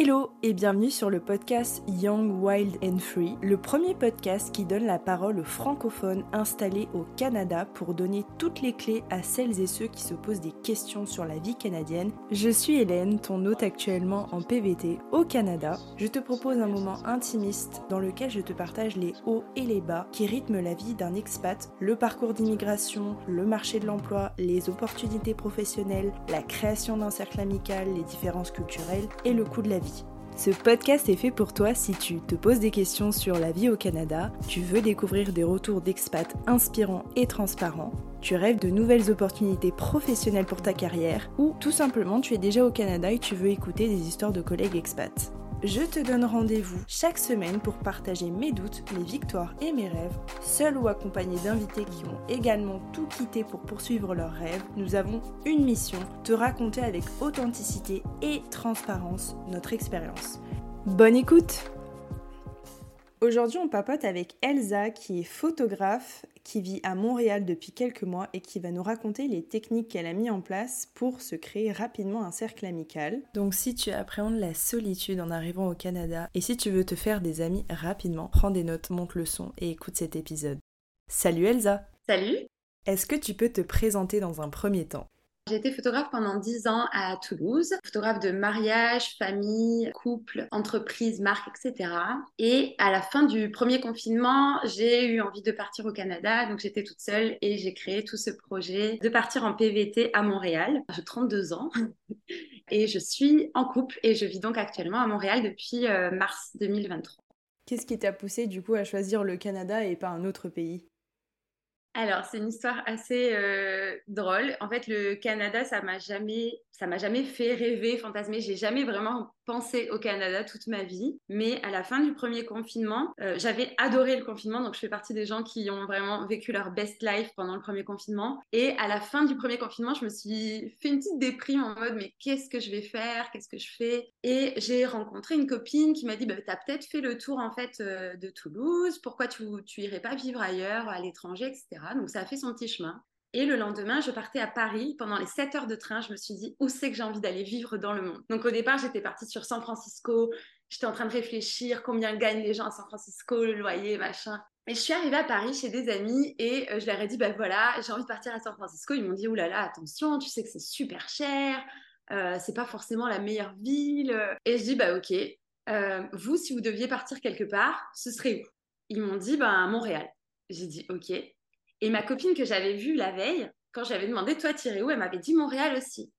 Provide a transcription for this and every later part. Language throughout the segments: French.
Hello et bienvenue sur le podcast Young, Wild and Free, le premier podcast qui donne la parole aux francophones installés au Canada pour donner toutes les clés à celles et ceux qui se posent des questions sur la vie canadienne. Je suis Hélène, ton hôte actuellement en PVT au Canada. Je te propose un moment intimiste dans lequel je te partage les hauts et les bas qui rythment la vie d'un expat, le parcours d'immigration, le marché de l'emploi, les opportunités professionnelles, la création d'un cercle amical, les différences culturelles et le coût de la vie. Ce podcast est fait pour toi si tu te poses des questions sur la vie au Canada, tu veux découvrir des retours d'expats inspirants et transparents, tu rêves de nouvelles opportunités professionnelles pour ta carrière, ou tout simplement tu es déjà au Canada et tu veux écouter des histoires de collègues expats. Je te donne rendez-vous chaque semaine pour partager mes doutes, mes victoires et mes rêves, seul ou accompagné d'invités qui ont également tout quitté pour poursuivre leurs rêves. Nous avons une mission, te raconter avec authenticité et transparence notre expérience. Bonne écoute Aujourd'hui, on papote avec Elsa qui est photographe, qui vit à Montréal depuis quelques mois et qui va nous raconter les techniques qu'elle a mis en place pour se créer rapidement un cercle amical. Donc si tu appréhendes la solitude en arrivant au Canada et si tu veux te faire des amis rapidement, prends des notes, monte le son et écoute cet épisode. Salut Elsa Salut Est-ce que tu peux te présenter dans un premier temps? J'ai été photographe pendant 10 ans à Toulouse, photographe de mariage, famille, couple, entreprise, marque, etc. Et à la fin du premier confinement, j'ai eu envie de partir au Canada, donc j'étais toute seule et j'ai créé tout ce projet de partir en PVT à Montréal. J'ai 32 ans et je suis en couple et je vis donc actuellement à Montréal depuis euh, mars 2023. Qu'est-ce qui t'a poussé du coup à choisir le Canada et pas un autre pays? Alors, c'est une histoire assez euh, drôle. En fait, le Canada, ça m'a jamais, m'a jamais fait rêver, fantasmer. J'ai jamais vraiment pensé au Canada toute ma vie. Mais à la fin du premier confinement, euh, j'avais adoré le confinement. Donc, je fais partie des gens qui ont vraiment vécu leur best life pendant le premier confinement. Et à la fin du premier confinement, je me suis fait une petite déprime en mode, mais qu'est-ce que je vais faire? Qu'est-ce que je fais? Et j'ai rencontré une copine qui m'a dit, bah, tu as peut-être fait le tour en fait euh, de Toulouse. Pourquoi tu, tu irais pas vivre ailleurs, à l'étranger, etc. Donc ça a fait son petit chemin. Et le lendemain, je partais à Paris. Pendant les 7 heures de train, je me suis dit, où c'est que j'ai envie d'aller vivre dans le monde? Donc au départ, j'étais partie sur San Francisco. J'étais en train de réfléchir combien gagnent les gens à San Francisco, le loyer, machin. Et je suis arrivée à Paris chez des amis et euh, je leur ai dit, ben voilà, j'ai envie de partir à San Francisco. Ils m'ont dit, oulala, attention, tu sais que c'est super cher, euh, c'est pas forcément la meilleure ville. Et je dis, bah ok, euh, vous, si vous deviez partir quelque part, ce serait où? Ils m'ont dit, ben Montréal. J'ai dit, ok. Et ma copine que j'avais vue la veille, quand j'avais demandé, toi, tirer où Elle m'avait dit Montréal aussi.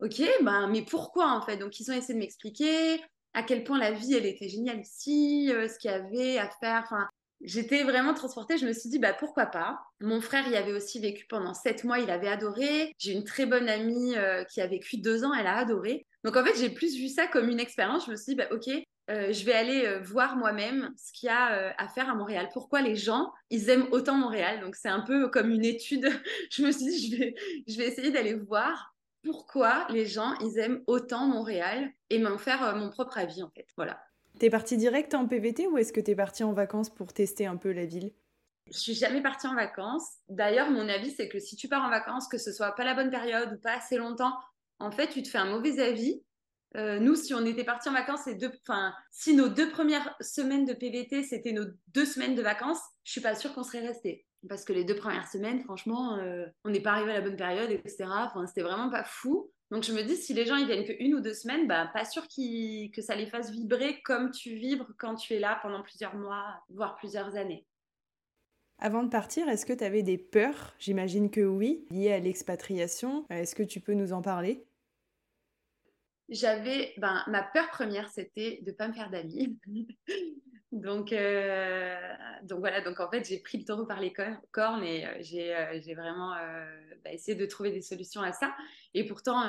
Ok, ben, mais pourquoi en fait? Donc, ils ont essayé de m'expliquer à quel point la vie, elle était géniale ici, euh, ce qu'il y avait à faire. Enfin, j'étais vraiment transportée. Je me suis dit, bah, pourquoi pas? Mon frère y avait aussi vécu pendant sept mois, il avait adoré. J'ai une très bonne amie euh, qui a vécu deux ans, elle a adoré. Donc, en fait, j'ai plus vu ça comme une expérience. Je me suis dit, bah, ok, euh, je vais aller euh, voir moi-même ce qu'il y a euh, à faire à Montréal. Pourquoi les gens, ils aiment autant Montréal? Donc c'est un peu comme une étude. je me suis dit, je vais, je vais essayer d'aller voir pourquoi les gens, ils aiment autant Montréal et m'en faire mon propre avis en fait. Voilà. T'es parti direct en PVT ou est-ce que t'es parti en vacances pour tester un peu la ville? Je suis jamais partie en vacances. D'ailleurs, mon avis, c'est que si tu pars en vacances, que ce soit pas la bonne période ou pas assez longtemps, en fait, tu te fais un mauvais avis euh, nous, si on était parti en vacances, deux, si nos deux premières semaines de PVT, c'était nos deux semaines de vacances, je suis pas sûre qu'on serait resté. Parce que les deux premières semaines, franchement, euh, on n'est pas arrivé à la bonne période, etc. Enfin, c'était vraiment pas fou. Donc je me dis, si les gens ils viennent que une ou deux semaines, bah, pas sûr que ça les fasse vibrer comme tu vibres quand tu es là pendant plusieurs mois, voire plusieurs années. Avant de partir, est-ce que tu avais des peurs? J'imagine que oui, liées à l'expatriation. Est-ce que tu peux nous en parler? J'avais, ben, ma peur première, c'était de pas me faire d'amis. donc, euh, donc voilà, donc en fait, j'ai pris le taureau par les cornes et euh, j'ai, euh, j'ai vraiment bah, essayé de trouver des solutions à ça. Et pourtant,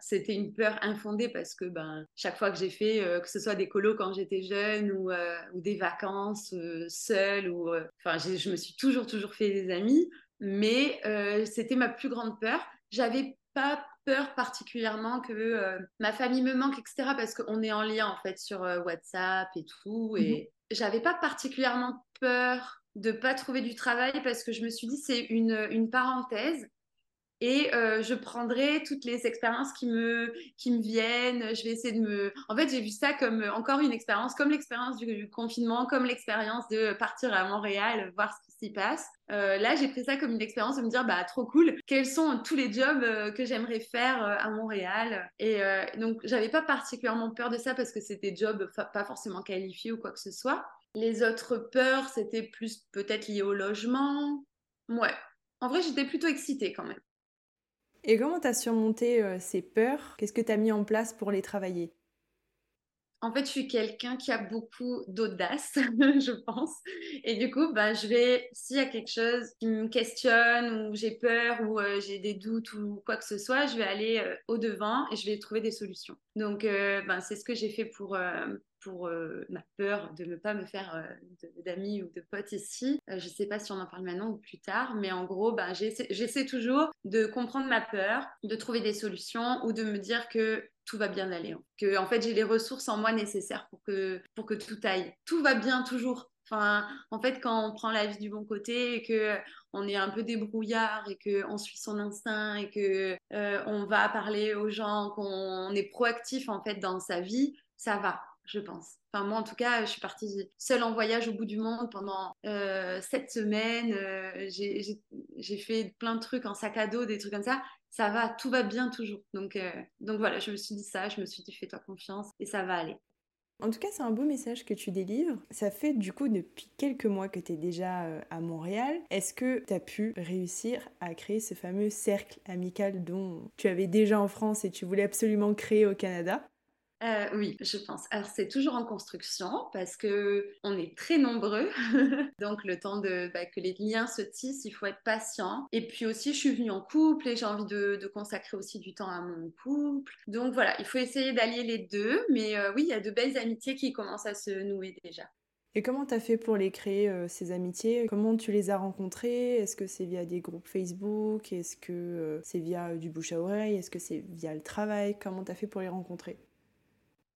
c'était une peur infondée parce que ben, chaque fois que j'ai fait, que ce soit des colos quand j'étais jeune ou, ou des vacances seule, ou, enfin, je me suis toujours, toujours fait des amis, mais c'était ma plus grande peur. J'avais pas peur particulièrement que euh, ma famille me manque, etc. Parce qu'on est en lien en fait sur euh, WhatsApp et tout. Et mhm. j'avais pas particulièrement peur de pas trouver du travail parce que je me suis dit c'est une, une parenthèse. Et je prendrai toutes les expériences qui me, qui me viennent. Je vais essayer de me. En fait, j'ai vu ça comme encore une expérience, comme l'expérience du, confinement, comme l'expérience de partir à Montréal, voir ce qui s'y passe. là, j'ai pris ça comme une expérience de me dire, bah, trop cool, quels sont tous les jobs que j'aimerais faire à Montréal? Et donc, j'avais pas particulièrement peur de ça parce que c'était des jobs pas forcément qualifiés ou quoi que ce soit. Les autres peurs, c'était plus peut-être lié au logement. Ouais. En vrai, j'étais plutôt excitée quand même. Et comment tu as surmonté euh, ces peurs? Qu'est-ce que tu as mis en place pour les travailler? En fait, je suis quelqu'un qui a beaucoup d'audace, je pense. Et du coup, bah, je vais, s'il y a quelque chose qui me questionne ou j'ai peur ou euh, j'ai des doutes ou quoi que ce soit, je vais aller euh, au devant et je vais trouver des solutions. Donc, ben, c'est ce que j'ai fait pour, pour euh, ma peur de ne pas me faire euh, d'amis ou de potes ici. Euh, je ne sais pas si on en parle maintenant ou plus tard, mais en gros, ben, j'essaie toujours de comprendre ma peur, de trouver des solutions ou de me dire que tout va bien aller. Hein. Que en fait, j'ai les ressources en moi nécessaires pour que, pour que tout aille. Tout va bien toujours. Enfin, en fait, quand on prend la vie du bon côté et que on est un peu débrouillard et que on suit son instinct et que on va parler aux gens, qu'on est proactif en fait dans sa vie, ça va je pense. Enfin, moi, en tout cas, je suis partie seule en voyage au bout du monde pendant euh, sept semaines. Euh, j'ai fait plein de trucs en sac à dos, des trucs comme ça. Ça va, tout va bien toujours. Donc, euh, donc voilà, je me suis dit ça, je me suis dit fais-toi confiance et ça va aller. En tout cas, c'est un beau message que tu délivres. Ça fait du coup depuis quelques mois que tu es déjà à Montréal. Est-ce que tu as pu réussir à créer ce fameux cercle amical dont tu avais déjà en France et tu voulais absolument créer au Canada? Euh, oui, je pense. Alors c'est toujours en construction parce que on est très nombreux, donc le temps de bah, que les liens se tissent, il faut être patient. Et puis aussi, je suis venue en couple et j'ai envie de, consacrer aussi du temps à mon couple. Donc voilà, il faut essayer d'allier les deux. Mais euh, oui, il y a de belles amitiés qui commencent à se nouer déjà. Et comment tu as fait pour les créer, euh, ces amitiés? Comment tu les as rencontrées? Est-ce que c'est via des groupes Facebook? Est-ce que c'est via du bouche à oreille? Est-ce que c'est via le travail? Comment tu as fait pour les rencontrer?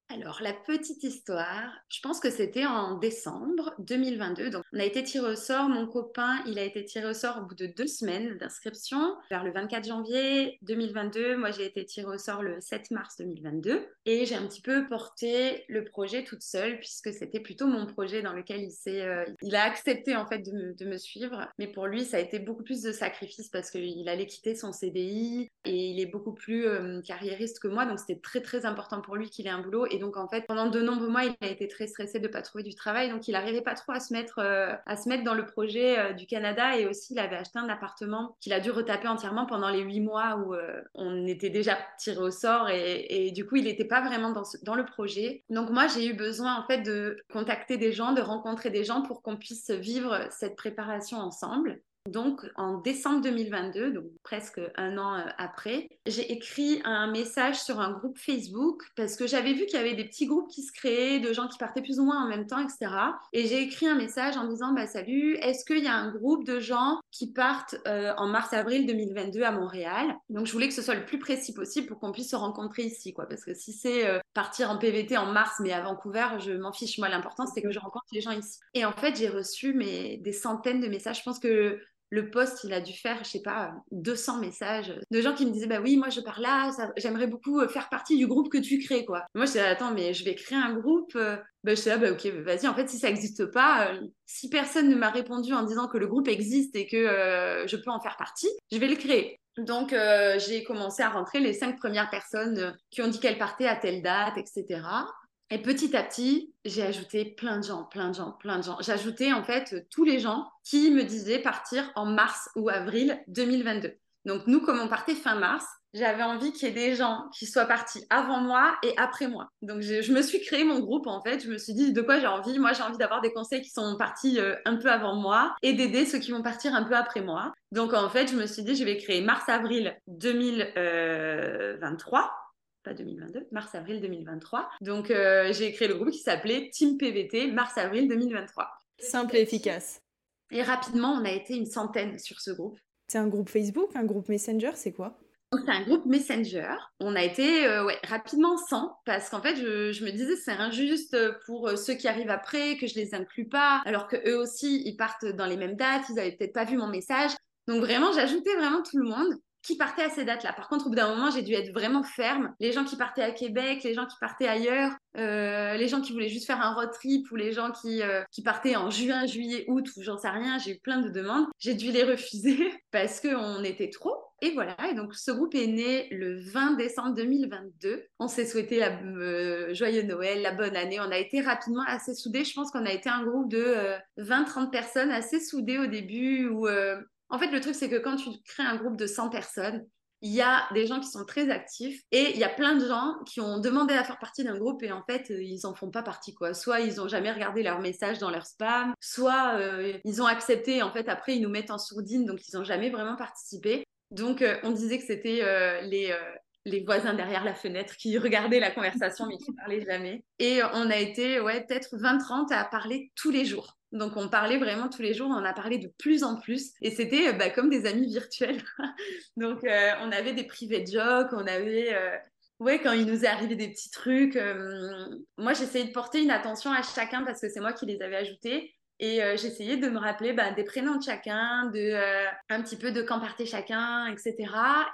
Alors, la petite histoire, je pense que c'était en décembre 2022. Donc, on a été tiré au sort. Mon copain, il a été tiré au sort au bout de deux semaines d'inscription, vers le 24 janvier 2022. Moi, j'ai été tiré au sort le 7 mars 2022. Et j'ai un petit peu porté le projet toute seule, puisque c'était plutôt mon projet dans lequel il s'est, euh, il a accepté en fait de me, suivre. Mais pour lui, ça a été beaucoup plus de sacrifices parce qu'il allait quitter son CDI et il est beaucoup plus euh, carriériste que moi. Donc, c'était très, très important pour lui qu'il ait un boulot. Donc, en fait, pendant de nombreux mois, il a été très stressé de ne pas trouver du travail. Donc, il n'arrivait pas trop à se mettre, euh, à se mettre dans le projet euh, du Canada. Et aussi, il avait acheté un appartement qu'il a dû retaper entièrement pendant les huit mois où euh, on était déjà tiré au sort. Et, du coup, il n'était pas vraiment dans le projet. Donc, moi, j'ai eu besoin, en fait, de contacter des gens, de rencontrer des gens pour qu'on puisse vivre cette préparation ensemble. Donc, en décembre 2022, donc presque un an euh, après, j'ai écrit un message sur un groupe Facebook parce que j'avais vu qu'il y avait des petits groupes qui se créaient, de gens qui partaient plus ou moins en même temps, etc. Et j'ai écrit un message en disant bah, Salut, est-ce qu'il y a un groupe de gens qui partent euh, en mars-avril 2022 à Montréal? Donc, je voulais que ce soit le plus précis possible pour qu'on puisse se rencontrer ici, quoi. Parce que si c'est euh, partir en PVT en mars, mais à Vancouver, je m'en fiche. Moi, l'important, c'est que je rencontre les gens ici. Et en fait, j'ai reçu des centaines de messages. Je pense que le poste, il a dû faire, je sais pas, 200 messages de gens qui me disaient, bah oui, moi je pars là, j'aimerais beaucoup euh, faire partie du groupe que tu crées, quoi. Moi, je disais, attends, mais je vais créer un groupe. Euh. Bah, je disais, bah ok, vas-y, en fait, si ça n'existe pas, euh, si personne ne m'a répondu en disant que le groupe existe et que je peux en faire partie, je vais le créer. Donc, j'ai commencé à rentrer les cinq premières personnes qui ont dit qu'elles partaient à telle date, etc. Et petit à petit, j'ai ajouté plein de gens, plein de gens, plein de gens. Ajouté en fait tous les gens qui me disaient partir en mars ou avril 2022. Donc nous, comme on partait fin mars, j'avais envie qu'il y ait des gens qui soient partis avant moi et après moi. Donc je, me suis créé mon groupe en fait. Je me suis dit de quoi j'ai envie? Moi, j'ai envie d'avoir des conseils qui sont partis euh, un peu avant moi et d'aider ceux qui vont partir un peu après moi. Donc en fait, je me suis dit je vais créer mars-avril 2023 pas 2022, mars-avril 2023. Donc euh, j'ai créé le groupe qui s'appelait Team PVT mars-avril 2023. Simple et efficace. Et rapidement, on a été une centaine sur ce groupe. C'est un groupe Facebook, un groupe Messenger, c'est quoi? C'est un groupe Messenger. On a été euh, ouais, rapidement 100 parce qu'en fait, je, je, me disais c'est injuste pour euh, ceux qui arrivent après que je les inclus pas, alors que eux aussi ils partent dans les mêmes dates, ils avaient peut-être pas vu mon message. Donc vraiment, j'ajoutais vraiment tout le monde. Qui partaient à ces dates-là. Par contre, au bout d'un moment, j'ai dû être vraiment ferme. Les gens qui partaient à Québec, les gens qui partaient ailleurs, euh, les gens qui voulaient juste faire un road trip ou les gens qui, euh, qui partaient en juin, juillet, août ou j'en sais rien, j'ai eu plein de demandes. J'ai dû les refuser parce qu'on était trop. Et voilà, et donc ce groupe est né le 20 décembre 2022. On s'est souhaité la euh, joyeux Noël, la bonne année. On a été rapidement assez soudés. Je pense qu'on a été un groupe de 20-30 personnes assez soudés au début où en fait, le truc, c'est que quand tu crées un groupe de 100 personnes, il y a des gens qui sont très actifs et il y a plein de gens qui ont demandé à faire partie d'un groupe et en fait ils n'en font pas partie quoi. Soit ils n'ont jamais regardé leur message dans leur spam, soit euh, ils ont accepté en fait après ils nous mettent en sourdine donc ils n'ont jamais vraiment participé. Donc euh, on disait que c'était euh, les voisins derrière la fenêtre qui regardaient la conversation mais qui parlaient jamais. Et on a été ouais peut-être 20-30 à parler tous les jours. Donc on parlait vraiment tous les jours, on en a parlé de plus en plus et c'était euh, bah, comme des amis virtuels. Donc euh, on avait des privés jokes, on avait euh, ouais quand il nous est arrivé des petits trucs. moi j'essayais de porter une attention à chacun parce que c'est moi qui les avais ajoutés et j'essayais de me rappeler bah, des prénoms de chacun, de un petit peu de quand partait chacun, etc.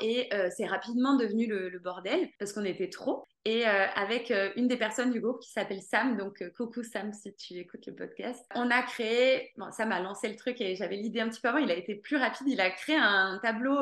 Et c'est rapidement devenu le, bordel parce qu'on était trop. Et avec une des personnes du groupe qui s'appelle Sam, donc coucou Sam si tu écoutes le podcast, on a créé, bon Sam a lancé le truc et j'avais l'idée un petit peu avant, il a été plus rapide, il a créé un tableau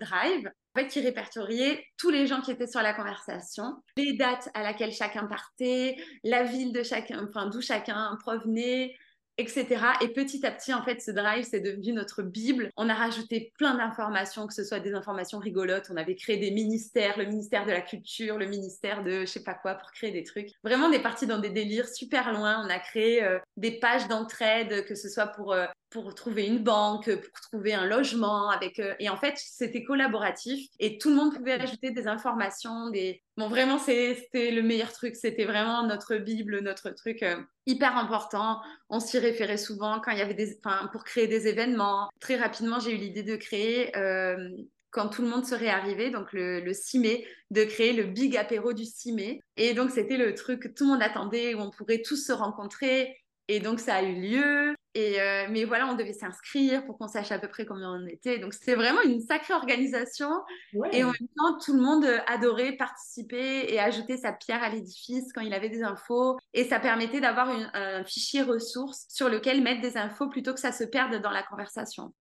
Drive en fait, qui répertoriait tous les gens qui étaient sur la conversation, les dates à laquelle chacun partait, la ville de chacun, enfin d'où chacun provenait, etc. Et petit à petit, en fait, ce drive, c'est devenu notre Bible. On a rajouté plein d'informations, que ce soit des informations rigolotes. On avait créé des ministères, le ministère de la culture, le ministère de je sais pas quoi, pour créer des trucs. Vraiment, on est parti dans des délires super loin. On a créé euh, des pages d'entraide, que ce soit pour euh, pour trouver une banque, pour trouver un logement. Avec, euh, et en fait, c'était collaboratif et tout le monde pouvait ajouter des informations. Des... Bon, vraiment, c'était le meilleur truc. C'était vraiment notre Bible, notre truc euh, hyper important. On s'y référait souvent quand il y avait des... Enfin, pour créer des événements. Très rapidement, j'ai eu l'idée de créer... Euh, quand tout le monde serait arrivé, donc le, le 6 mai, de créer le big apéro du 6 mai. Et donc, c'était le truc que tout le monde attendait, où on pourrait tous se rencontrer, et donc, ça a eu lieu. Et euh, mais voilà, on devait s'inscrire pour qu'on sache à peu près combien on était. Donc, c'était vraiment une sacrée organisation. Et en même temps, tout le monde adorait participer et ajouter sa pierre à l'édifice quand il avait des infos. Et ça permettait d'avoir un fichier ressource sur lequel mettre des infos plutôt que ça se perde dans la conversation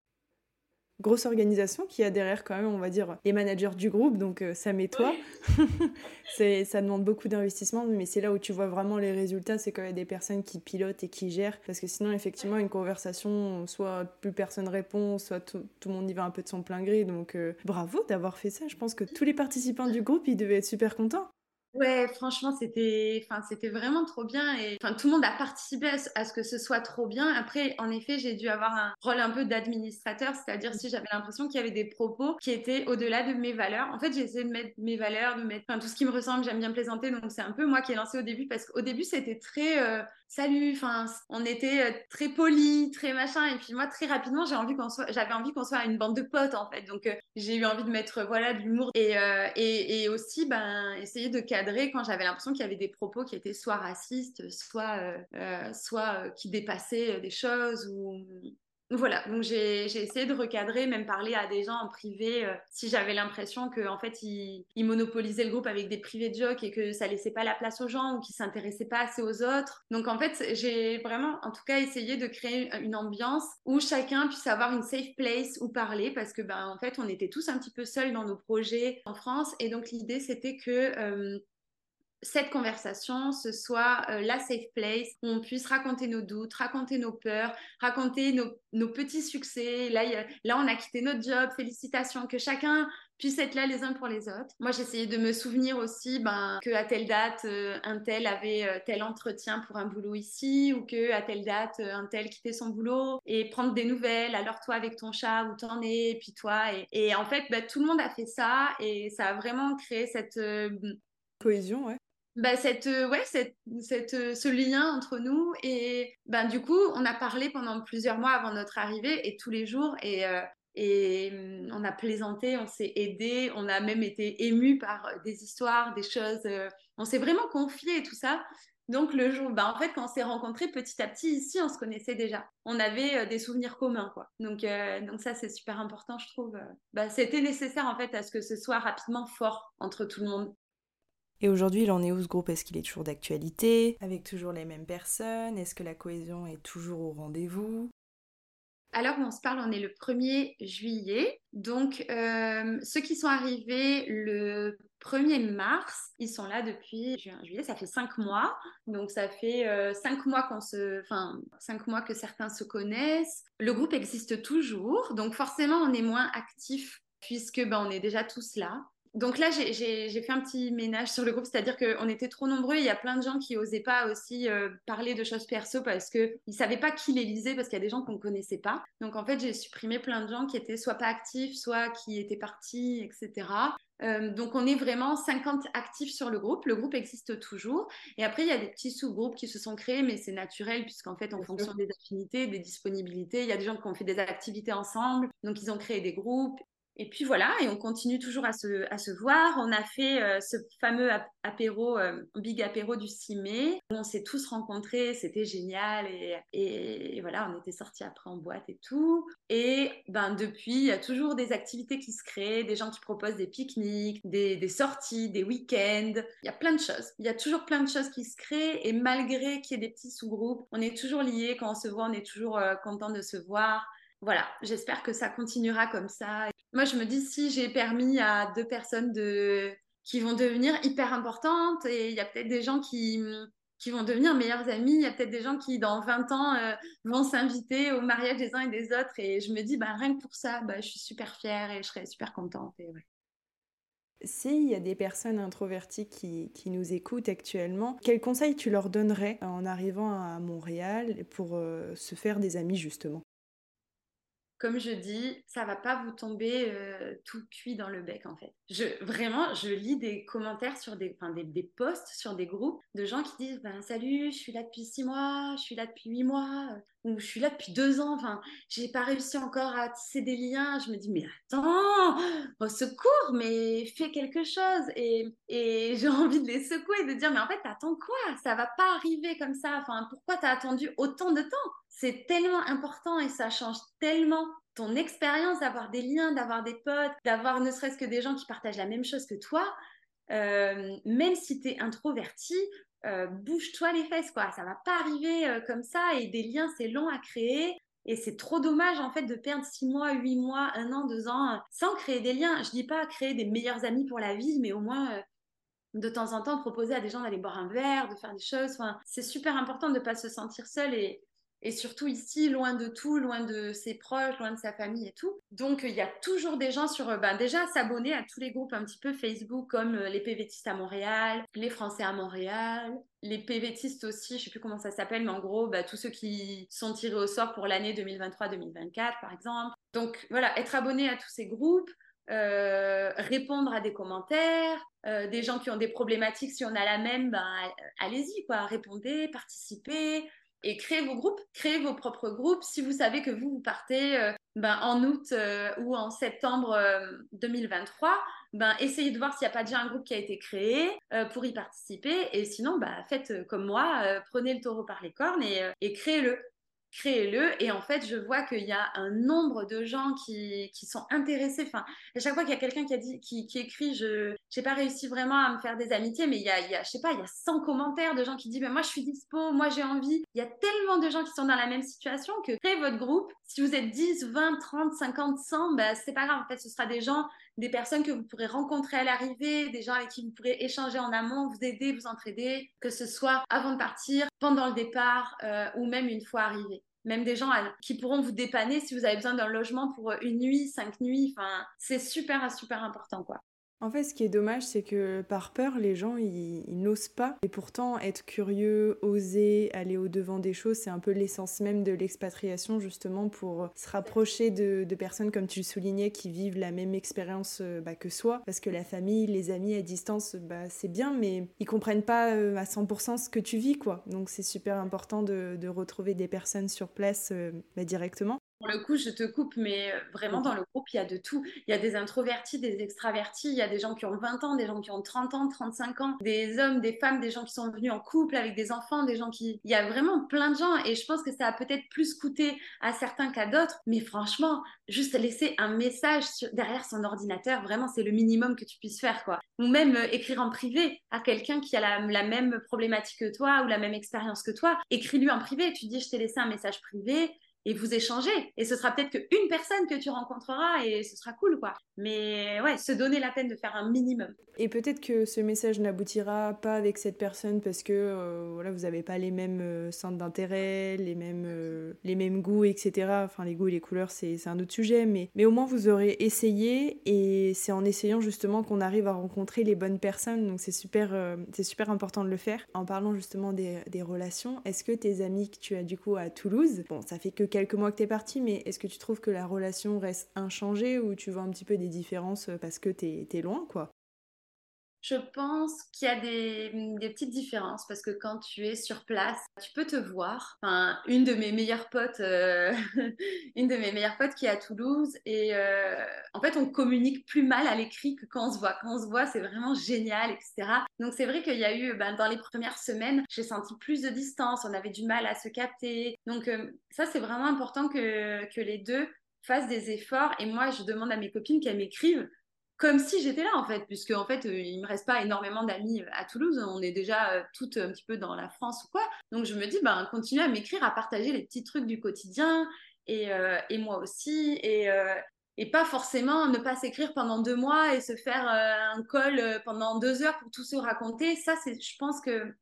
grosse organisation qui a derrière quand même, on va dire, les managers du groupe, donc euh, ça met toi. ça demande beaucoup d'investissement, mais c'est là où tu vois vraiment les résultats, c'est quand il y a des personnes qui pilotent et qui gèrent, parce que sinon, effectivement, une conversation, soit plus personne répond, soit tout, le monde y va un peu de son plein gré, donc euh, bravo d'avoir fait ça. Je pense que tous les participants du groupe, ils devaient être super contents. Ouais, franchement, c'était, vraiment trop bien et enfin, tout le monde a participé à ce, que ce soit trop bien. Après, en effet, j'ai dû avoir un rôle un peu d'administrateur, c'est-à-dire si j'avais l'impression qu'il y avait des propos qui étaient au-delà de mes valeurs. En fait, j'ai essayé de mettre mes valeurs, de mettre, tout ce qui me ressemble, j'aime bien plaisanter, donc c'est un peu moi qui ai lancé au début parce qu'au début, c'était très euh, salut, enfin, on était euh, très polis, très machin, et puis moi, très rapidement, j'avais envie qu'on soit une bande de potes, en fait, donc euh, j'ai eu envie de mettre, voilà, de l'humour, et, euh, et, et, aussi, ben, essayer de cadrer quand j'avais l'impression qu'il y avait des propos qui étaient soit racistes, soit, soit qui dépassaient des choses, ou, voilà, donc j'ai essayé de recadrer, même parler à des gens en privé euh, si j'avais l'impression qu'en en fait ils, monopolisaient le groupe avec des privés de jokes et que ça laissait pas la place aux gens ou qu'ils s'intéressaient pas assez aux autres. Donc en fait, j'ai vraiment en tout cas essayé de créer une ambiance où chacun puisse avoir une safe place où parler parce que ben en fait on était tous un petit peu seuls dans nos projets en France et donc l'idée c'était que euh, cette conversation, ce soit euh, la safe place, où on puisse raconter nos doutes, raconter nos peurs, raconter nos, petits succès. Là, là, on a quitté notre job, félicitations, que chacun puisse être là les uns pour les autres. Moi, j'essayais de me souvenir aussi ben, que à telle date, euh, un tel avait euh, tel entretien pour un boulot ici, ou que à telle date, un tel quittait son boulot, et prendre des nouvelles. Alors toi, avec ton chat, où t'en es, et puis toi. Et, en fait, ben, tout le monde a fait ça, et ça a vraiment créé cette cohésion, ouais bah, cette, euh, ouais, cette, cette, euh, ce lien entre nous. Et ben, du coup, on a parlé pendant plusieurs mois avant notre arrivée et tous les jours. Et, euh, et mm, on a plaisanté, on s'est aidé, on a même été ému par des histoires, des choses. on s'est vraiment confié et tout ça. Donc le jour, bah, en fait, quand on s'est rencontrés petit à petit ici, on se connaissait déjà. On avait des souvenirs communs, quoi. Donc, donc ça, c'est super important, je trouve. Bah, c'était nécessaire, en fait, à ce que ce soit rapidement fort entre tout le monde. Et aujourd'hui, il en est où ce groupe? Est-ce qu'il est toujours d'actualité? Avec toujours les mêmes personnes? Est-ce que la cohésion est toujours au rendez-vous? Alors on se parle, on est le 1er juillet. Donc, euh, ceux qui sont arrivés le 1er mars, ils sont là depuis juillet, ça fait cinq mois. Donc, ça fait euh, cinq mois qu'on se, enfin, cinq mois que certains se connaissent. Le groupe existe toujours. Donc, forcément, on est moins actif puisque ben, on est déjà tous là donc là, j'ai fait un petit ménage sur le groupe, c'est-à-dire qu'on était trop nombreux. Il y a plein de gens qui n'osaient pas aussi euh, parler de choses perso parce qu'ils ne savaient pas qui les lisait, parce qu'il y a des gens qu'on ne connaissait pas. Donc en fait, j'ai supprimé plein de gens qui étaient soit pas actifs, soit qui étaient partis, etc. Euh, donc on est vraiment 50 actifs sur le groupe. Le groupe existe toujours. Et après, il y a des petits sous-groupes qui se sont créés, mais c'est naturel puisqu'en fait, en fonction des affinités, des disponibilités, il y a des gens qui ont fait des activités ensemble. Donc ils ont créé des groupes. Et puis voilà, et on continue toujours à se, voir. On a fait euh, ce fameux apéro, euh, big apéro du 6 mai, où on s'est tous rencontrés, c'était génial. Et, voilà, on était sortis après en boîte et tout. Et ben, depuis, il y a toujours des activités qui se créent, des gens qui proposent des pique-niques, des, des, sorties, des week-ends. Il y a plein de choses. Il y a toujours plein de choses qui se créent. Et malgré qu'il y ait des petits sous-groupes, on est toujours liés. Quand on se voit, on est toujours euh, content de se voir voilà, j'espère que ça continuera comme ça. Moi, je me dis, si j'ai permis à deux personnes de... qui vont devenir hyper importantes, et il y a peut-être des gens qui, qui vont devenir meilleurs amis, il y a peut-être des gens qui, dans 20 ans, euh, vont s'inviter au mariage des uns et des autres, et je me dis, bah, rien que pour ça, bah, je suis super fière et je serais super contente. Et S'il y a des personnes introverties qui, qui, nous écoutent actuellement, quels conseils tu leur donnerais en arrivant à Montréal pour euh, se faire des amis justement? Comme je dis, ça va pas vous tomber euh, tout cuit dans le bec en fait. Je vraiment, je lis des commentaires sur des, posts sur des groupes de gens qui disent ben salut, je suis là depuis six mois, je suis là depuis huit mois, ou je suis là depuis deux ans. Enfin, j'ai pas réussi encore à tisser des liens. Je me dis mais attends, au secours, mais fais quelque chose. Et, et j'ai envie de les secouer, de dire mais en fait attends quoi? Ça va pas arriver comme ça. Enfin, pourquoi t'as attendu autant de temps? C'est tellement important et ça change tellement ton expérience d'avoir des liens, d'avoir des potes, d'avoir ne serait-ce que des gens qui partagent la même chose que toi. Euh, même si tu es introverti, euh, bouge-toi les fesses, quoi. Ça va pas arriver euh, comme ça et des liens, c'est long à créer. Et c'est trop dommage en fait de perdre six mois, huit mois, un an, deux ans sans créer des liens. Je dis pas créer des meilleurs amis pour la vie, mais au moins de temps en temps proposer à des gens d'aller boire un verre, de faire des choses. Enfin, c'est super important de ne pas se sentir seul et, et surtout ici, loin de tout, loin de ses proches, loin de sa famille et tout. Donc, il y a toujours des gens sur, ben, déjà, s'abonner à tous les groupes un petit peu Facebook, comme euh, les PVTistes à Montréal, les Français à Montréal, les PVTistes aussi, je sais plus comment ça s'appelle, mais en gros, bah, tous ceux qui sont tirés au sort pour l'année 2023-2024, par exemple. Donc, voilà, être abonné à tous ces groupes. Euh, répondre à des commentaires, des gens qui ont des problématiques, si on a la même, ben, allez-y, quoi, répondez, participez, et créez vos groupes, créez vos propres groupes. Si vous savez que vous, vous partez euh, ben, en août euh, ou en septembre 2023, euh, ben, essayez de voir s'il n'y a pas déjà un groupe qui a été créé pour y participer. Et sinon, ben, faites comme moi, prenez le taureau par les cornes et, et créez-le créez-le. Et en fait, je vois qu'il y a un nombre de gens qui, qui sont intéressés. Enfin, à chaque fois qu'il y a quelqu'un qui, a qui écrit, je n'ai pas réussi vraiment à me faire des amitiés, mais il y a, il y a, je sais pas, il y a 100 commentaires de gens qui disent, mais moi, je suis dispo, moi, j'ai envie. Il y a tellement de gens qui sont dans la même situation que créez votre groupe. Si vous êtes 10, 20, 30, 50, 100, ben, c'est pas grave. En fait, ce sera des gens, des personnes que vous pourrez rencontrer à l'arrivée, des gens avec qui vous pourrez échanger en amont, vous aider, vous entraider, que ce soit avant de partir, pendant le départ euh, ou même une fois arrivé même des gens qui pourront vous dépanner si vous avez besoin d'un logement pour une nuit, cinq nuits. Enfin, c'est super, super important, quoi. En fait, ce qui est dommage, c'est que par peur, les gens, ils, n'osent pas. Et pourtant, être curieux, oser, aller au-devant des choses, c'est un peu l'essence même de l'expatriation, justement, pour se rapprocher de, personnes, comme tu le soulignais, qui vivent la même expérience euh, bah, que soi. Parce que la famille, les amis à distance, bah, c'est bien, mais ils comprennent pas euh, à 100% ce que tu vis, quoi. Donc, c'est super important de, retrouver des personnes sur place euh, bah, directement. Pour le coup, je te coupe, mais vraiment dans le groupe, il y a de tout. Il y a des introvertis, des extravertis, il y a des gens qui ont 20 ans, des gens qui ont 30 ans, 35 ans, des hommes, des femmes, des gens qui sont venus en couple avec des enfants, des gens qui... Il y a vraiment plein de gens et je pense que ça a peut-être plus coûté à certains qu'à d'autres, mais franchement, juste laisser un message derrière son ordinateur, vraiment, c'est le minimum que tu puisses faire, quoi. Ou même euh, écrire en privé à quelqu'un qui a la, la, même problématique que toi ou la même expérience que toi. Écris-lui en privé, tu dis, je t'ai laissé un message privé, et vous échangez. Et ce sera peut-être qu'une personne que tu rencontreras et ce sera cool, quoi. Mais ouais, se donner la peine de faire un minimum. Et peut-être que ce message n'aboutira pas avec cette personne parce que euh, voilà, vous n'avez pas les mêmes euh, centres d'intérêt, les mêmes, euh, les mêmes goûts, etc. Enfin, les goûts et les couleurs, c'est un autre sujet. Mais, mais au moins, vous aurez essayé et c'est en essayant justement qu'on arrive à rencontrer les bonnes personnes. Donc, c'est super, c'est super important de le faire. En parlant justement des, des relations, est-ce que tes amis que tu as du coup à Toulouse, bon, ça fait que quelques mois que tu es parti, mais est-ce que tu trouves que la relation reste inchangée ou tu vois un petit peu des différences parce que tu es, loin, quoi? Je pense qu'il y a des, petites différences parce que quand tu es sur place, tu peux te voir. Enfin, une de mes meilleures potes, euh, une de mes meilleures potes qui est à Toulouse et euh, en fait, on communique plus mal à l'écrit que quand on se voit. Quand on se voit, c'est vraiment génial, etc. Donc c'est vrai qu'il y a eu, ben, dans les premières semaines, j'ai senti plus de distance. On avait du mal à se capter. Donc euh, ça, c'est vraiment important que, que les deux fassent des efforts. Et moi, je demande à mes copines qu'elles m'écrivent comme si j'étais là en fait, puisque en fait euh, il me reste pas énormément d'amis euh, à Toulouse, on est déjà euh, toutes un petit peu dans la France ou quoi. Donc je me dis ben continuer à m'écrire, à partager les petits trucs du quotidien et, et moi aussi et, et pas forcément ne pas s'écrire pendant deux mois et se faire un call pendant deux heures pour tout se raconter. Ça c'est, je pense que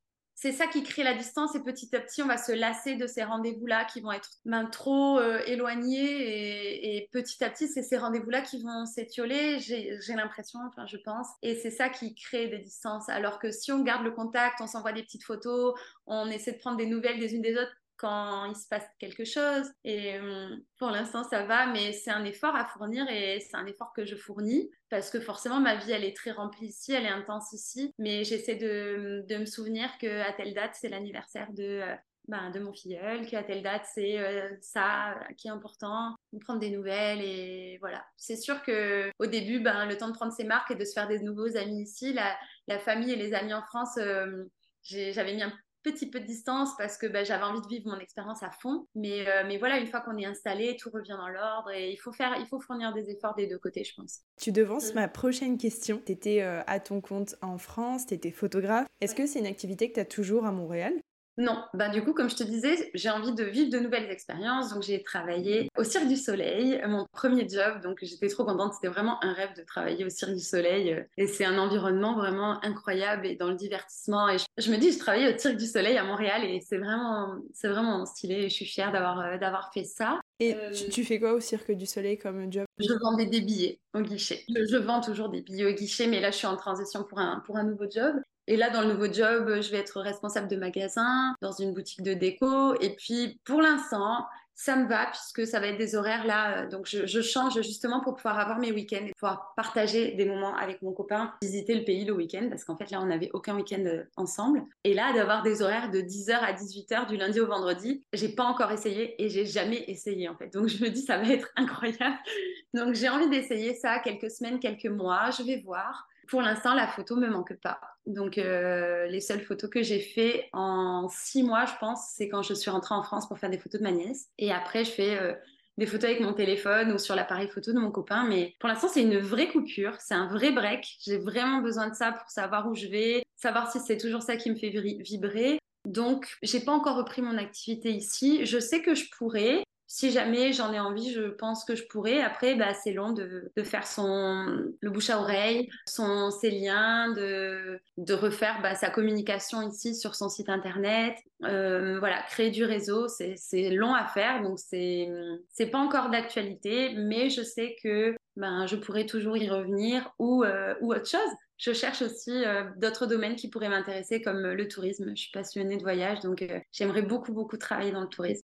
c'est ça qui crée la distance et petit à petit on va se lasser de ces rendez-vous-là qui vont être même trop euh, éloignés et, petit à petit c'est ces rendez-vous-là qui vont s'étioler, j'ai l'impression, enfin je pense, et c'est ça qui crée des distances. Alors que si on garde le contact, on s'envoie des petites photos, on essaie de prendre des nouvelles des unes des autres, quand il se passe quelque chose. Et hum, pour l'instant, ça va, mais c'est un effort à fournir et c'est un effort que je fournis parce que forcément, ma vie, elle est très remplie ici, elle est intense ici, mais j'essaie de, de, me souvenir qu'à telle date, c'est l'anniversaire de, euh, ben, de mon filleul, qu'à telle date, c'est euh, ça qui est important, prendre des nouvelles et voilà. C'est sûr que au début, ben, le temps de prendre ses marques et de se faire des nouveaux amis ici, la, la famille et les amis en France, euh, j'avais mis un petit peu de distance parce que bah, j'avais envie de vivre mon expérience à fond. Mais, euh, mais voilà, une fois qu'on est installé, tout revient dans l'ordre et il faut, faire, il faut fournir des efforts des deux côtés, je pense. Tu devances mm. ma prochaine question. Tu étais euh, à ton compte en France, tu étais photographe. Est-ce que c'est une activité que tu as toujours à Montréal? Non, bah du coup, comme je te disais, j'ai envie de vivre de nouvelles expériences. Donc, j'ai travaillé au Cirque du Soleil, mon premier job. Donc, j'étais trop contente. C'était vraiment un rêve de travailler au Cirque du Soleil. Et c'est un environnement vraiment incroyable et dans le divertissement. Et je, me dis, je travaillais au Cirque du Soleil à Montréal et c'est vraiment, c'est vraiment stylé. Et je suis fière d'avoir, euh, d'avoir fait ça. Et euh, tu, fais quoi au Cirque du Soleil comme job? Je vendais des billets au guichet. Je, je, vends toujours des billets au guichet, mais là, je suis en transition pour un, pour un nouveau job. Et là, dans le nouveau job, je vais être responsable de magasin dans une boutique de déco. Et puis, pour l'instant, ça me va puisque ça va être des horaires là. Donc, je, change justement pour pouvoir avoir mes week-ends et pouvoir partager des moments avec mon copain, visiter le pays le week-end parce qu'en fait, là, on n'avait aucun week-end euh, ensemble. Et là, d'avoir des horaires de 10h à 18h du lundi au vendredi, j'ai pas encore essayé et j'ai jamais essayé en fait. Donc, je me dis, ça va être incroyable. Donc, j'ai envie d'essayer ça quelques semaines, quelques mois. Je vais voir pour l'instant, la photo me manque pas. Donc, euh, les seules photos que j'ai fait en six mois, je pense, c'est quand je suis rentrée en France pour faire des photos de ma nièce. Et après, je fais euh, des photos avec mon téléphone ou sur l'appareil photo de mon copain. Mais pour l'instant, c'est une vraie coupure, c'est un vrai break. J'ai vraiment besoin de ça pour savoir où je vais, savoir si c'est toujours ça qui me fait vibrer. Donc, j'ai pas encore repris mon activité ici. Je sais que je pourrais, si jamais j'en ai envie, je pense que je pourrais. Après, bah, c'est long de, faire son, le bouche à oreille, son, ses liens, de, de refaire bah, sa communication ici sur son site internet. Euh, voilà, créer du réseau, c'est long à faire, donc c'est pas encore d'actualité, mais je sais que ben, je pourrais toujours y revenir ou, euh, ou autre chose. Je cherche aussi euh, d'autres domaines qui pourraient m'intéresser, comme le tourisme. Je suis passionnée de voyage, donc j'aimerais beaucoup, beaucoup travailler dans le tourisme.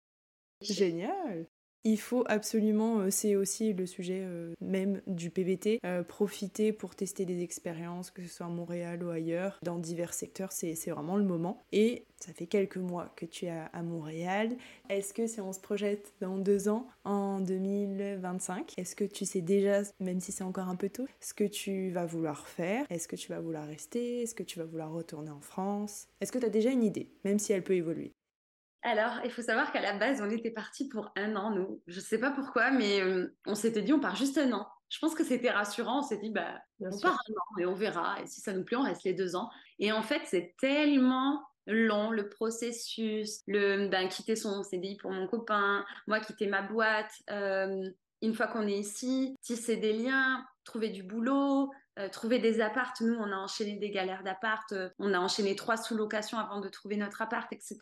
Génial. Il faut absolument, euh, c'est aussi le sujet euh, même du PVT, euh, profiter pour tester des expériences, que ce soit à Montréal ou ailleurs, dans divers secteurs, c'est vraiment le moment. Et ça fait quelques mois que tu es à, Montréal. Est-ce que si on se projette dans deux ans, en 2025, est-ce que tu sais déjà, même si c'est encore un peu tôt, ce que tu vas vouloir faire? Est-ce que tu vas vouloir rester? Est-ce que tu vas vouloir retourner en France? Est-ce que tu as déjà une idée, même si elle peut évoluer? Alors, il faut savoir qu'à la base, on était parti pour un an, nous. Je ne sais pas pourquoi, mais euh, on s'était dit, on part juste un an. Je pense que c'était rassurant. On s'est dit, bah, on part un an et on verra. Et si ça nous plaît, on reste les deux ans. Et en fait, c'est tellement long le processus, le ben, quitter son CDI pour mon copain, moi quitter ma boîte. Euh, une fois qu'on est ici, tisser des liens, trouver du boulot, euh, trouver des appartes. Nous, on a enchaîné des galères d'appart, euh, on a enchaîné trois sous-locations avant de trouver notre appart, etc.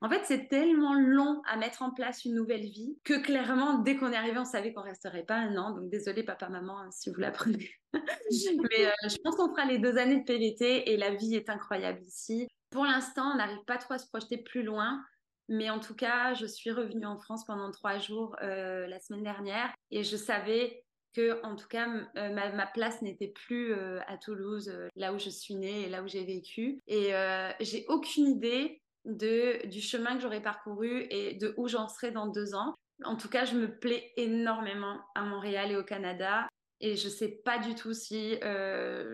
En fait, c'est tellement long à mettre en place une nouvelle vie que clairement, dès qu'on est arrivé, on savait qu'on resterait pas un an. Donc, désolé, papa, maman, hein, si vous l'apprenez. Mais euh, je pense qu'on fera les deux années de PVT et la vie est incroyable ici. Pour l'instant, on n'arrive pas trop à se projeter plus loin. Mais en tout cas, je suis revenue en France pendant trois jours la semaine dernière et je savais que en tout cas euh, ma, place n'était plus euh, à Toulouse, euh, là où je suis née et là où j'ai vécu. Et j'ai aucune idée de, du chemin que j'aurais parcouru et de où j'en serai dans deux ans. En tout cas, je me plais énormément à Montréal et au Canada. Et je ne sais pas du tout si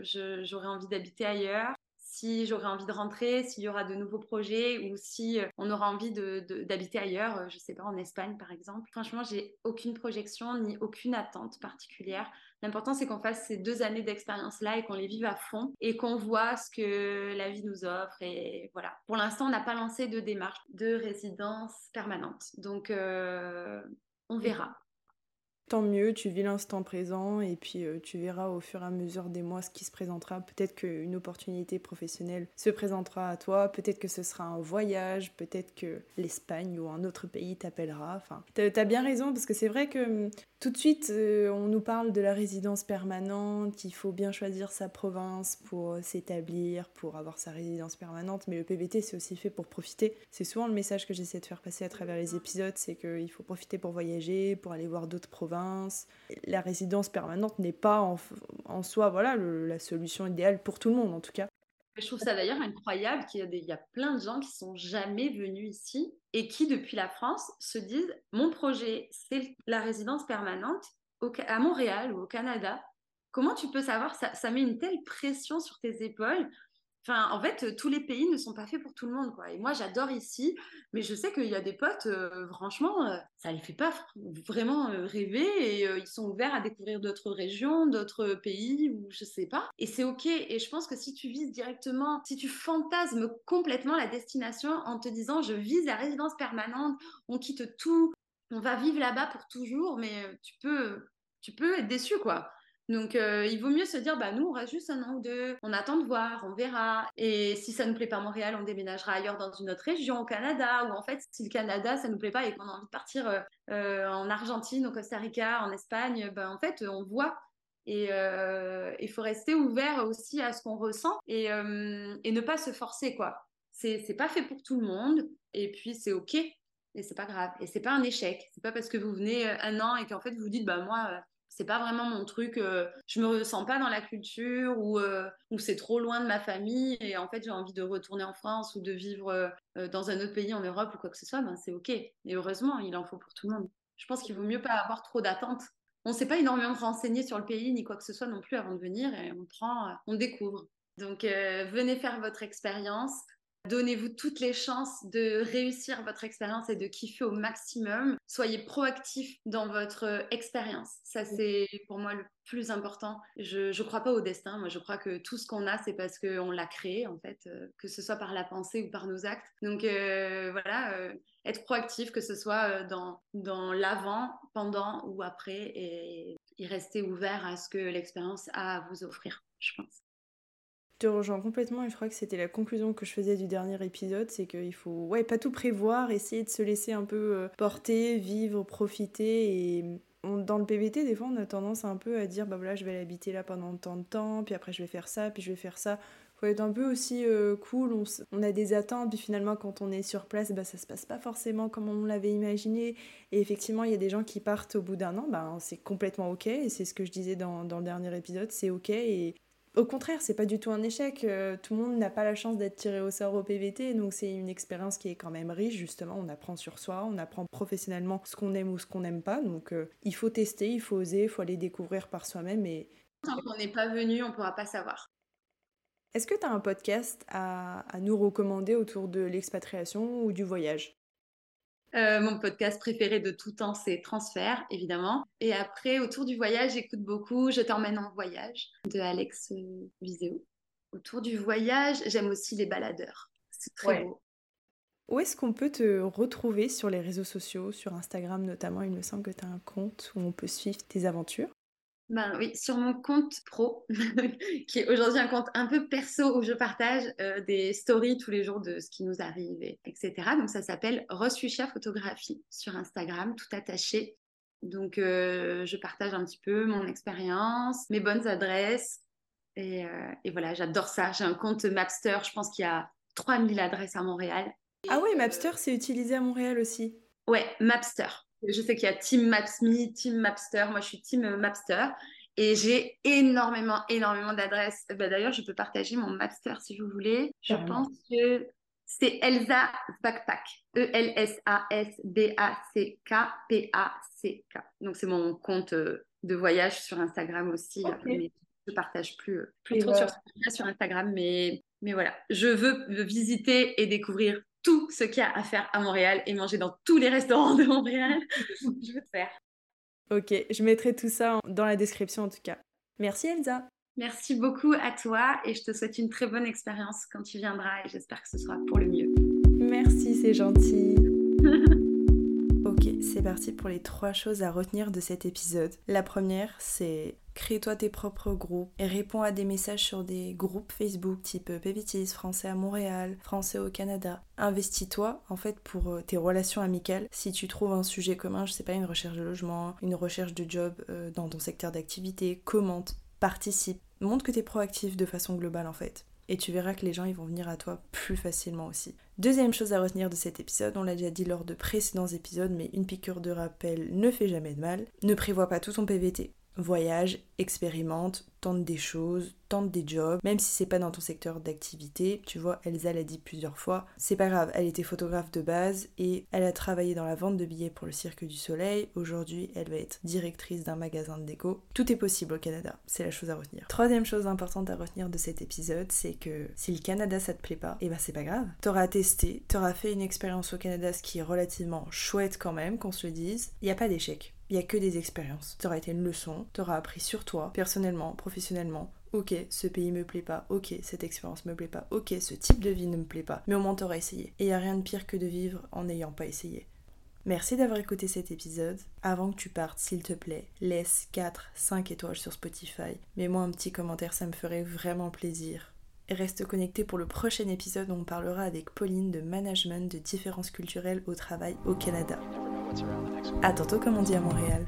j'aurais envie d'habiter ailleurs si j'aurai envie de rentrer, s'il y aura de nouveaux projets ou si euh, on aura envie d'habiter ailleurs, euh, je sais pas, en Espagne par exemple. Franchement, j'ai aucune projection ni aucune attente particulière. L'important, c'est qu'on fasse ces deux années d'expérience-là et qu'on les vive à fond et qu'on voit ce que la vie nous offre. Et voilà. Pour l'instant, on n'a pas lancé de démarche de résidence permanente. Donc, euh, on verra. Tant mieux, tu vis l'instant présent et puis euh, tu verras au fur et à mesure des mois ce qui se présentera. Peut-être qu'une opportunité professionnelle se présentera à toi, peut-être que ce sera un voyage, peut-être que l'Espagne ou un autre pays t'appellera. Enfin, t'as as bien raison parce que c'est vrai que hum, tout de suite euh, on nous parle de la résidence permanente, qu'il faut bien choisir sa province pour euh, s'établir, pour avoir sa résidence permanente, mais le PVT c'est aussi fait pour profiter. C'est souvent le message que j'essaie de faire passer à travers les épisodes, c'est qu'il faut profiter pour voyager, pour aller voir d'autres provinces la résidence permanente n'est pas en, soi voilà, la solution idéale pour tout le monde en tout cas. Je trouve ça d'ailleurs incroyable qu'il y, a y a plein de gens qui sont jamais venus ici et qui, depuis la France, se disent Mon projet, c'est la résidence permanente à Montréal ou au Canada. Comment tu peux savoir ça, ça met une telle pression sur tes épaules Enfin, en fait, euh, tous les pays ne sont pas faits pour tout le monde. Et moi, j'adore ici, mais je sais qu'il y a des potes, euh, franchement, euh, ça les fait pas vraiment rêver et ils sont ouverts à découvrir d'autres régions, d'autres pays ou je sais pas. Et c'est ok. Et je pense que si tu vises directement, si tu fantasmes complètement la destination en te disant je vise la résidence permanente, on quitte tout, on va vivre là-bas pour toujours, mais tu peux, tu peux être déçu, quoi. Donc, euh, il vaut mieux se dire, bah, nous, on reste juste un an ou deux, on attend de voir, on verra. Et si ça ne nous plaît pas Montréal, on déménagera ailleurs dans une autre région, au Canada, ou en fait, si le Canada, ça ne nous plaît pas et qu'on a envie de partir euh, euh, en Argentine, au Costa Rica, en Espagne, ben, en fait, on voit. Et il faut rester ouvert aussi à ce qu'on ressent et, et, ne pas se forcer, quoi. C'est pas fait pour tout le monde, et puis c'est OK, et c'est pas grave. Et c'est pas un échec. C'est pas parce que vous venez un an et qu'en fait, vous vous dites, bah, moi, c'est pas vraiment mon truc. Euh, je me ressens pas dans la culture ou, euh, ou c'est trop loin de ma famille et en fait j'ai envie de retourner en France ou de vivre euh, dans un autre pays en Europe ou quoi que ce soit. Ben c'est ok. Et heureusement, il en faut pour tout le monde. Je pense qu'il vaut mieux pas avoir trop d'attentes. On ne s'est pas énormément renseigné sur le pays ni quoi que ce soit non plus avant de venir et on prend, on découvre. Donc venez faire votre expérience. Donnez-vous toutes les chances de réussir votre expérience et de kiffer au maximum. Soyez proactif dans votre euh, expérience. Ça, c'est pour moi le plus important. Je ne crois pas au destin. Moi, je crois que tout ce qu'on a, c'est parce qu'on l'a créé, en fait, euh, que ce soit par la pensée ou par nos actes. Donc, euh, voilà, être proactif, que ce soit dans, dans l'avant, pendant ou après, et, et rester ouvert à ce que l'expérience a à vous offrir, je pense te rejoins complètement et je crois que c'était la conclusion que je faisais du dernier épisode, c'est qu'il faut ouais pas tout prévoir, essayer de se laisser un peu euh, porter, vivre, profiter et dans le PVT des fois on a tendance un peu à dire bah voilà je vais l'habiter là pendant tant de temps, puis après je vais faire ça, puis je vais faire ça faut être un peu aussi euh, cool, on, a des attentes, puis finalement quand on est sur place, bah, ça se passe pas forcément comme on l'avait imaginé. Et effectivement, il y a des gens qui partent au bout d'un an, bah, c'est complètement ok, et c'est ce que je disais dans, dans le dernier épisode, c'est ok. Et au contraire, c'est pas du tout un échec, euh, tout le monde n'a pas la chance d'être tiré au sort au PVT, donc c'est une expérience qui est quand même riche, justement, on apprend sur soi, on apprend professionnellement ce qu'on aime ou ce qu'on n'aime pas, donc euh, il faut tester, il faut oser, il faut aller découvrir par soi-même. Et... Tant qu'on n'est pas venu, on pourra pas savoir. Est-ce que tu as un podcast à, nous recommander autour de l'expatriation ou du voyage? Euh, mon podcast préféré de tout temps, c'est Transfert, évidemment. Et après, autour du voyage, j'écoute beaucoup Je t'emmène en voyage de Alex euh, Viseo. Autour du voyage, j'aime aussi les baladeurs. C'est très beau. Où est-ce qu'on peut te retrouver sur les réseaux sociaux, sur Instagram notamment Il me semble que tu as un compte où on peut suivre tes aventures? Ben oui, sur mon compte pro, qui est aujourd'hui un compte un peu perso où je partage euh, des stories tous les jours de ce qui nous arrive, etc. Donc ça s'appelle Rosuisha Photographie sur Instagram, tout attaché. Donc euh, je partage un petit peu mon expérience, mes bonnes adresses. Et, euh, et voilà, j'adore ça. J'ai un compte Mapster, je pense qu'il y a 3000 adresses à Montréal. Ah oui, Mapster, c'est utilisé à Montréal aussi. Ouais, Mapster. Je sais qu'il y a Team Maps.me, Team Mapster. Moi, je suis Team euh, Mapster. Et j'ai énormément, énormément d'adresses. Bah, d'ailleurs, je peux partager mon Mapster si vous voulez. Je pense que c'est Elsa Backpack. E-L-S-A-S-B-A-C-K-P-A-C-K. Donc, c'est mon compte euh, de voyage sur Instagram aussi. Mais je partage plus, euh, plus trop sur, sur Instagram. Mais, mais voilà, je veux visiter et découvrir tout ce qu'il y a à faire à Montréal et manger dans tous les restaurants de Montréal. je veux faire. Ok, je mettrai tout ça dans la description en tout cas. Merci Elsa. Merci beaucoup à toi et je te souhaite une très bonne expérience quand tu viendras et j'espère que ce sera pour le mieux. Merci, c'est gentil. Ok, c'est parti pour les trois choses à retenir de cet épisode. La première, c'est Crée-toi tes propres groupes et réponds à des messages sur des groupes Facebook type PVTIS, Français à Montréal, Français au Canada. Investis-toi en fait pour euh, tes relations amicales. Si tu trouves un sujet commun, je sais pas, une recherche de logement, une recherche de job euh, dans ton secteur d'activité, commente, participe, montre que tu es proactif de façon globale en fait. Et tu verras que les gens ils vont venir à toi plus facilement aussi. Deuxième chose à retenir de cet épisode, on l'a déjà dit lors de précédents épisodes, mais une piqûre de rappel ne fait jamais de mal. Ne prévois pas tout ton PVT voyage, expérimente, tente des choses, tente des jobs, même si c'est pas dans ton secteur d'activité. Tu vois, Elsa l'a dit plusieurs fois. C'est pas grave, elle était photographe de base et elle a travaillé dans la vente de billets pour le Cirque du Soleil. Aujourd'hui, elle va être directrice d'un magasin de déco. Tout est possible au Canada, c'est la chose à retenir. Troisième chose importante à retenir de cet épisode, c'est que si le Canada ça te plaît pas, et eh ben c'est pas grave. T'auras testé, t'auras fait une expérience au Canada, ce qui est relativement chouette quand même, qu'on se le dise. Il n'y a pas d'échec il n'y a que des expériences. Tu auras été une leçon, tu auras appris sur toi, personnellement, professionnellement. Ok, ce pays me plaît pas, ok, cette expérience me plaît pas, ok, ce type de vie ne me plaît pas, mais au moins t'auras essayé. Et il a rien de pire que de vivre en n'ayant pas essayé. Merci d'avoir écouté cet épisode. Avant que tu partes, s'il te plaît, laisse 4, 5 étoiles sur Spotify. Mets-moi un petit commentaire, ça me ferait vraiment plaisir. Reste connecté pour le prochain épisode où on parlera avec Pauline de management de différences culturelles au travail au Canada. À tantôt, comme on dit à Montréal.